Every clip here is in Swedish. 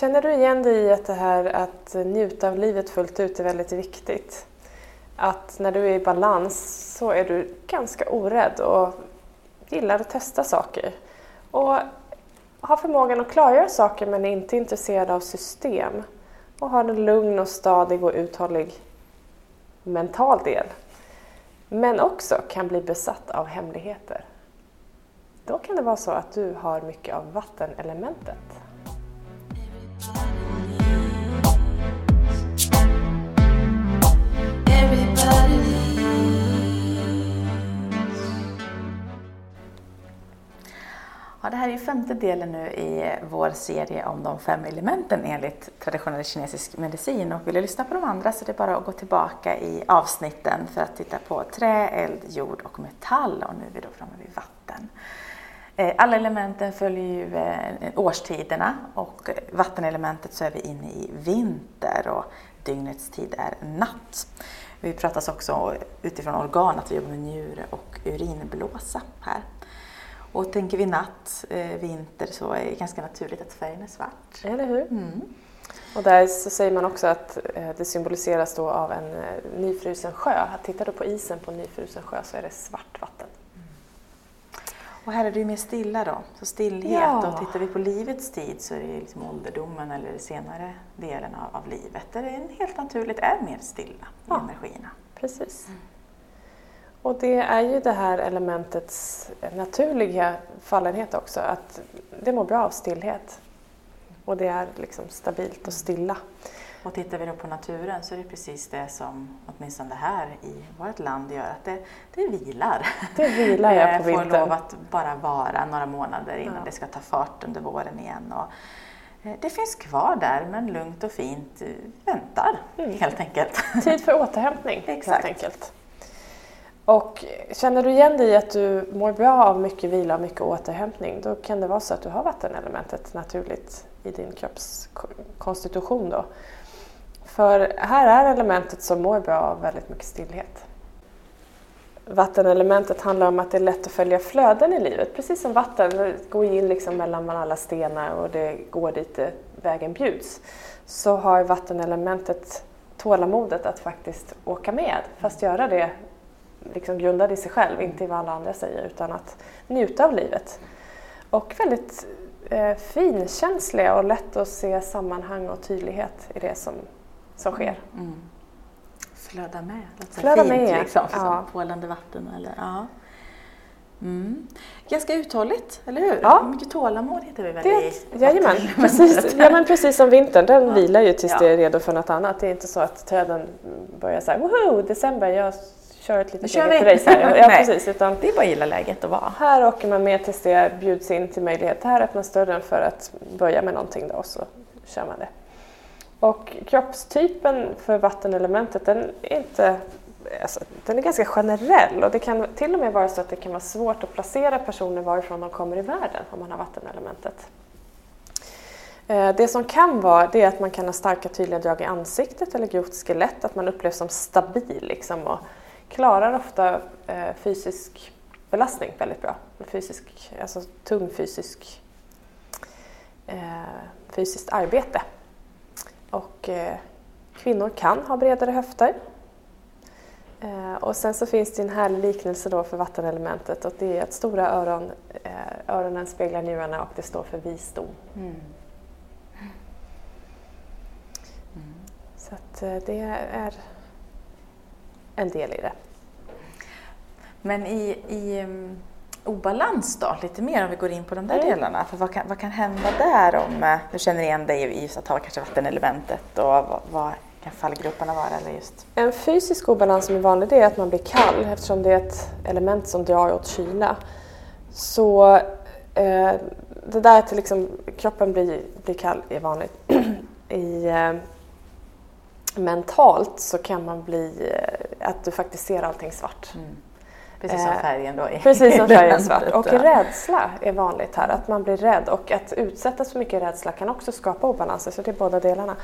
Känner du igen dig i att det här att njuta av livet fullt ut är väldigt viktigt? Att när du är i balans så är du ganska orädd och gillar att testa saker. Och har förmågan att klargöra saker men är inte intresserad av system. Och har en lugn och stadig och uthållig mental del. Men också kan bli besatt av hemligheter. Då kan det vara så att du har mycket av vattenelementet. Ja, det här är femte delen nu i eh, vår serie om de fem elementen enligt traditionell kinesisk medicin. Och vill du lyssna på de andra så är det bara att gå tillbaka i avsnitten för att titta på trä, eld, jord och metall. Och nu är vi då framme vid vatten. Eh, alla elementen följer ju eh, årstiderna och vattenelementet så är vi inne i vinter och dygnets tid är natt. Vi pratas också utifrån organ, att vi jobbar med njure och urinblåsa här. Och tänker vi natt, eh, vinter, så är det ganska naturligt att färgen är svart. Eller hur? Mm. Och där så säger man också att eh, det symboliseras då av en eh, nyfrusen sjö. Tittar du på isen på en nyfrusen sjö så är det svart vatten. Mm. Och här är det ju mer stilla då, så stillhet. Ja. Och tittar vi på livets tid så är det liksom ålderdomen eller senare delen av, av livet där det är helt naturligt är mer stilla i ja. energierna. Precis. Mm. Och det är ju det här elementets naturliga fallenhet också, att det mår bra av stillhet. Och det är liksom stabilt och stilla. Och tittar vi då på naturen så är det precis det som åtminstone här i vårt land gör att det, det vilar. Det vilar jag på vintern. Det får lov att bara vara några månader innan ja. det ska ta fart under våren igen. Och eh, det finns kvar där men lugnt och fint eh, väntar mm. helt enkelt. Tid för återhämtning helt enkelt. Och känner du igen dig i att du mår bra av mycket vila och mycket återhämtning, då kan det vara så att du har vattenelementet naturligt i din kroppskonstitution. Då. För här är elementet som mår bra av väldigt mycket stillhet. Vattenelementet handlar om att det är lätt att följa flöden i livet, precis som vatten. Det går in liksom mellan alla stenar och det går dit vägen bjuds. Så har vattenelementet tålamodet att faktiskt åka med, fast göra det liksom grundad i sig själv, inte i vad alla andra säger, utan att njuta av livet. Och väldigt eh, finkänsliga och lätt att se sammanhang och tydlighet i det som, som sker. Mm. Flöda med, låter Flöda fint med. liksom, ja. som pålande vatten. Eller, ja. Mm. Ganska uthålligt, eller hur? Ja. Mycket tålamod hittar vi väl det, i jajamän, precis, ja, men precis som vintern, den ja. vilar ju tills ja. det är redo för något annat. Det är inte så att träden börjar säga woho, december, jag kör ett litet eget race här. Ja, precis, utan det är bara att gilla läget att vara. Här åker man med tills det bjuds in till möjlighet. Här öppnas dörren för att börja med någonting då och så kör man det. Och kroppstypen för vattenelementet den är inte Alltså, den är ganska generell och det kan till och med vara så att det kan vara svårt att placera personer varifrån de kommer i världen om man har vattenelementet. Eh, det som kan vara det är att man kan ha starka tydliga drag i ansiktet eller grovt skelett, att man upplevs som stabil liksom och klarar ofta eh, fysisk belastning väldigt bra. Fysisk, alltså tung fysisk, eh, fysiskt arbete. Och eh, kvinnor kan ha bredare höfter. Och sen så finns det en härlig liknelse då för vattenelementet och det är att stora öron, öronen speglar njurarna och det står för visdom. Mm. Så att det är en del i det. Men i, i um, obalans då, lite mer om vi går in på de där mm. delarna. För vad, kan, vad kan hända där om uh, du känner igen dig i just att ha kanske vattenelementet och vad, vad kan fallgrupperna vara? Eller just? En fysisk obalans som är vanlig det är att man blir kall eftersom det är ett element som drar åt kyla. Så eh, det där att liksom, kroppen blir, blir kall är vanligt. I, eh, mentalt så kan man bli eh, att du faktiskt ser allting svart. Mm. Precis som eh, färgen då. Precis som färgen svart. Och rädsla är vanligt här, att man blir rädd. Och att utsättas för mycket rädsla kan också skapa obalanser, så det är båda delarna.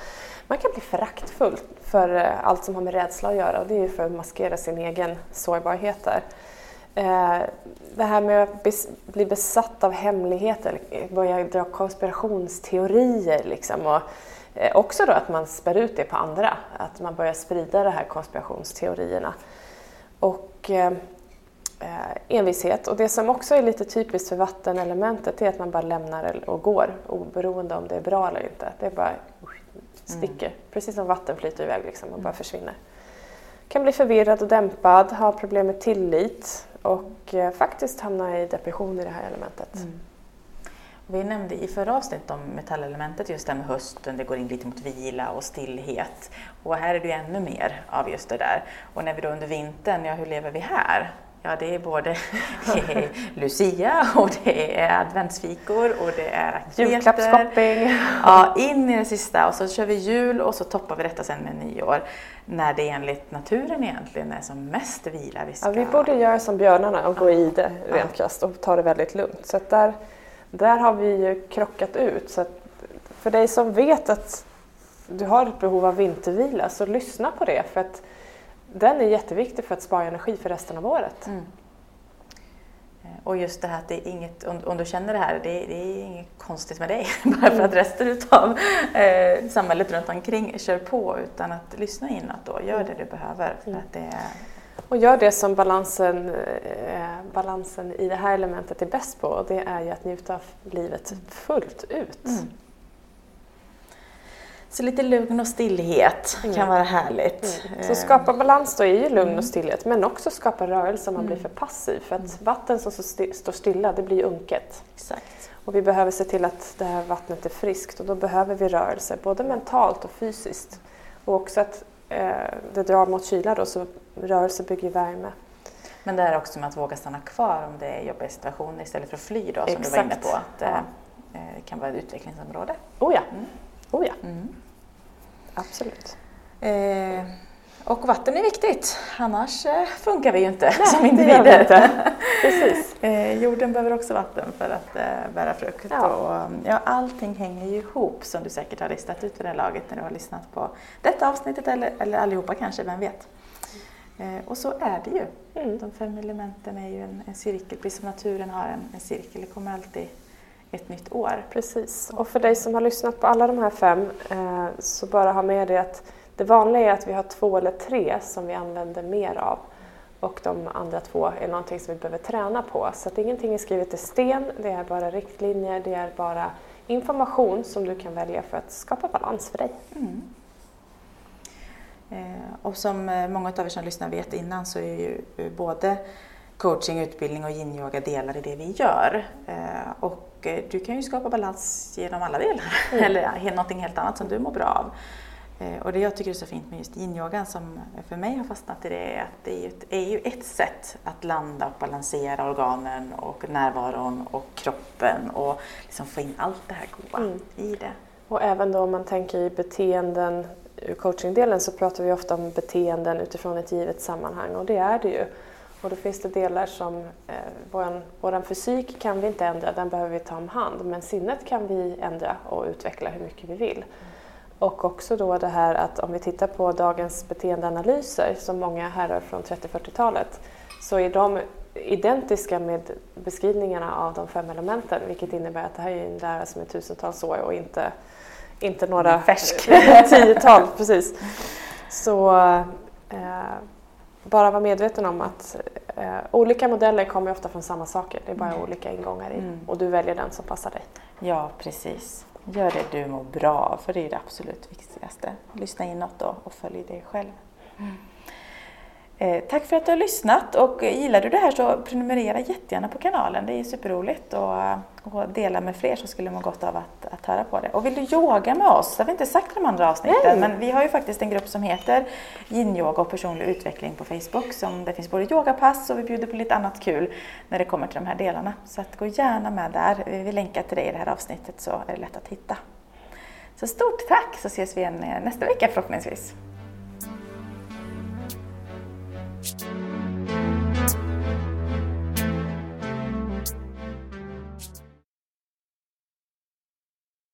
Man kan bli föraktfull för eh, allt som har med rädsla att göra och det är ju för att maskera sin egen sårbarhet där. Eh, det här med att bli besatt av hemligheter, börja dra konspirationsteorier liksom. Och, eh, också då att man spär ut det på andra, att man börjar sprida de här konspirationsteorierna. Och eh, eh, envishet. Och det som också är lite typiskt för vattenelementet är att man bara lämnar och går oberoende om det är bra eller inte. Det är bara sticker, mm. precis som vatten flyter iväg liksom och bara mm. försvinner. Kan bli förvirrad och dämpad, ha problem med tillit och eh, faktiskt hamna i depression i det här elementet. Mm. Vi nämnde i förra avsnittet om metallelementet just det med hösten, det går in lite mot vila och stillhet. Och här är det ju ännu mer av just det där. Och när vi då under vintern, ja hur lever vi här? Ja, det är både Lucia och det är adventsfikor och det är aktiviteter. Julklappsshopping. Ja, in i det sista och så kör vi jul och så toppar vi detta sen med nyår. När det enligt naturen egentligen är som mest vila vi ska... Ja, vi borde göra som björnarna och gå i det rent krasst och ta det väldigt lugnt. Så där, där har vi ju krockat ut. Så för dig som vet att du har ett behov av vintervila så lyssna på det. För att den är jätteviktig för att spara energi för resten av året. Mm. Eh, och just det här att det är inget, om, om du känner det här, det, det, är inget konstigt med dig bara för att resten av eh, samhället runt omkring kör på utan att lyssna inåt då, gör det du behöver. För mm. att det och gör det som balansen, eh, balansen i det här elementet är bäst på och det är ju att njuta av livet fullt ut. Mm. Så lite lugn och stillhet mm. kan vara härligt. Mm. Så skapa balans då är ju lugn mm. och stillhet men också skapa rörelse om man blir mm. för passiv. För att mm. vatten som står stilla det blir unket. Exakt. Och vi behöver se till att det här vattnet är friskt och då behöver vi rörelse både mentalt och fysiskt. Och också att eh, det drar mot kyla då så rörelse bygger värme. Men det är också med att våga stanna kvar om det är jobbiga situationer istället för att fly då som Exakt. du var inne på. Att, ja. eh, kan vara ett utvecklingsområde. Oh ja. Mm. Oh ja. Mm. Absolut. Eh, och vatten är viktigt, annars eh, funkar vi ju inte Nej, som individer. Inte. Precis. Eh, jorden behöver också vatten för att eh, bära frukt. Ja. Och, ja, allting hänger ju ihop som du säkert har listat ut vid det här laget när du har lyssnat på detta avsnittet eller, eller allihopa kanske, vem vet. Eh, och så är det ju. Mm. De fem elementen är ju en, en cirkel, precis som naturen har en, en cirkel. Det kommer alltid ett nytt år. Precis, och för dig som har lyssnat på alla de här fem eh, så bara ha med dig att det vanliga är att vi har två eller tre som vi använder mer av och de andra två är någonting som vi behöver träna på. Så att ingenting är skrivet i sten, det är bara riktlinjer, det är bara information som du kan välja för att skapa balans för dig. Mm. Eh, och som eh, många av er som lyssnar vet innan så är ju både coaching, utbildning och yin-yoga delar i det vi gör. Eh, och Eh, du kan ju skapa balans genom alla delar, mm. eller någonting helt annat som du mår bra av. Eh, och det jag tycker är så fint med just yin-yogan som för mig har fastnat i det är att det är, ett, är ju ett sätt att landa och balansera organen och närvaron och kroppen och liksom få in allt det här goda mm. i det. Och även då om man tänker i beteenden, ur coachingdelen så pratar vi ofta om beteenden utifrån ett givet sammanhang och det är det ju. Och då finns det delar som eh, vår våran fysik kan vi inte ändra, den behöver vi ta om hand. Men sinnet kan vi ändra och utveckla hur mycket vi vill. Och också då det här att om vi tittar på dagens beteendeanalyser som många härrör från 30-40-talet så är de identiska med beskrivningarna av de fem elementen vilket innebär att det här är en lära som är tusentals år och inte, inte några färsk tiotal. precis. Så eh, bara vara medveten om att eh, olika modeller kommer ofta från samma saker. Det är bara mm. olika ingångar i mm. och du väljer den som passar dig. Ja, precis. Gör det du mår bra för det är det absolut viktigaste. Lyssna inåt då och följ dig själv. Mm. Eh, tack för att du har lyssnat och gillar du det här så prenumerera jättegärna på kanalen. Det är superroligt och, och dela med fler som skulle må gott av att, att höra på det. Och vill du yoga med oss, det har vi inte sagt i de andra avsnitten, Nej. men vi har ju faktiskt en grupp som heter yin-yoga och personlig utveckling på Facebook. Som det finns både yogapass och vi bjuder på lite annat kul när det kommer till de här delarna. Så att gå gärna med där. Vi länkar till det i det här avsnittet så är det lätt att hitta. Så stort tack så ses vi igen nästa vecka förhoppningsvis. Bye.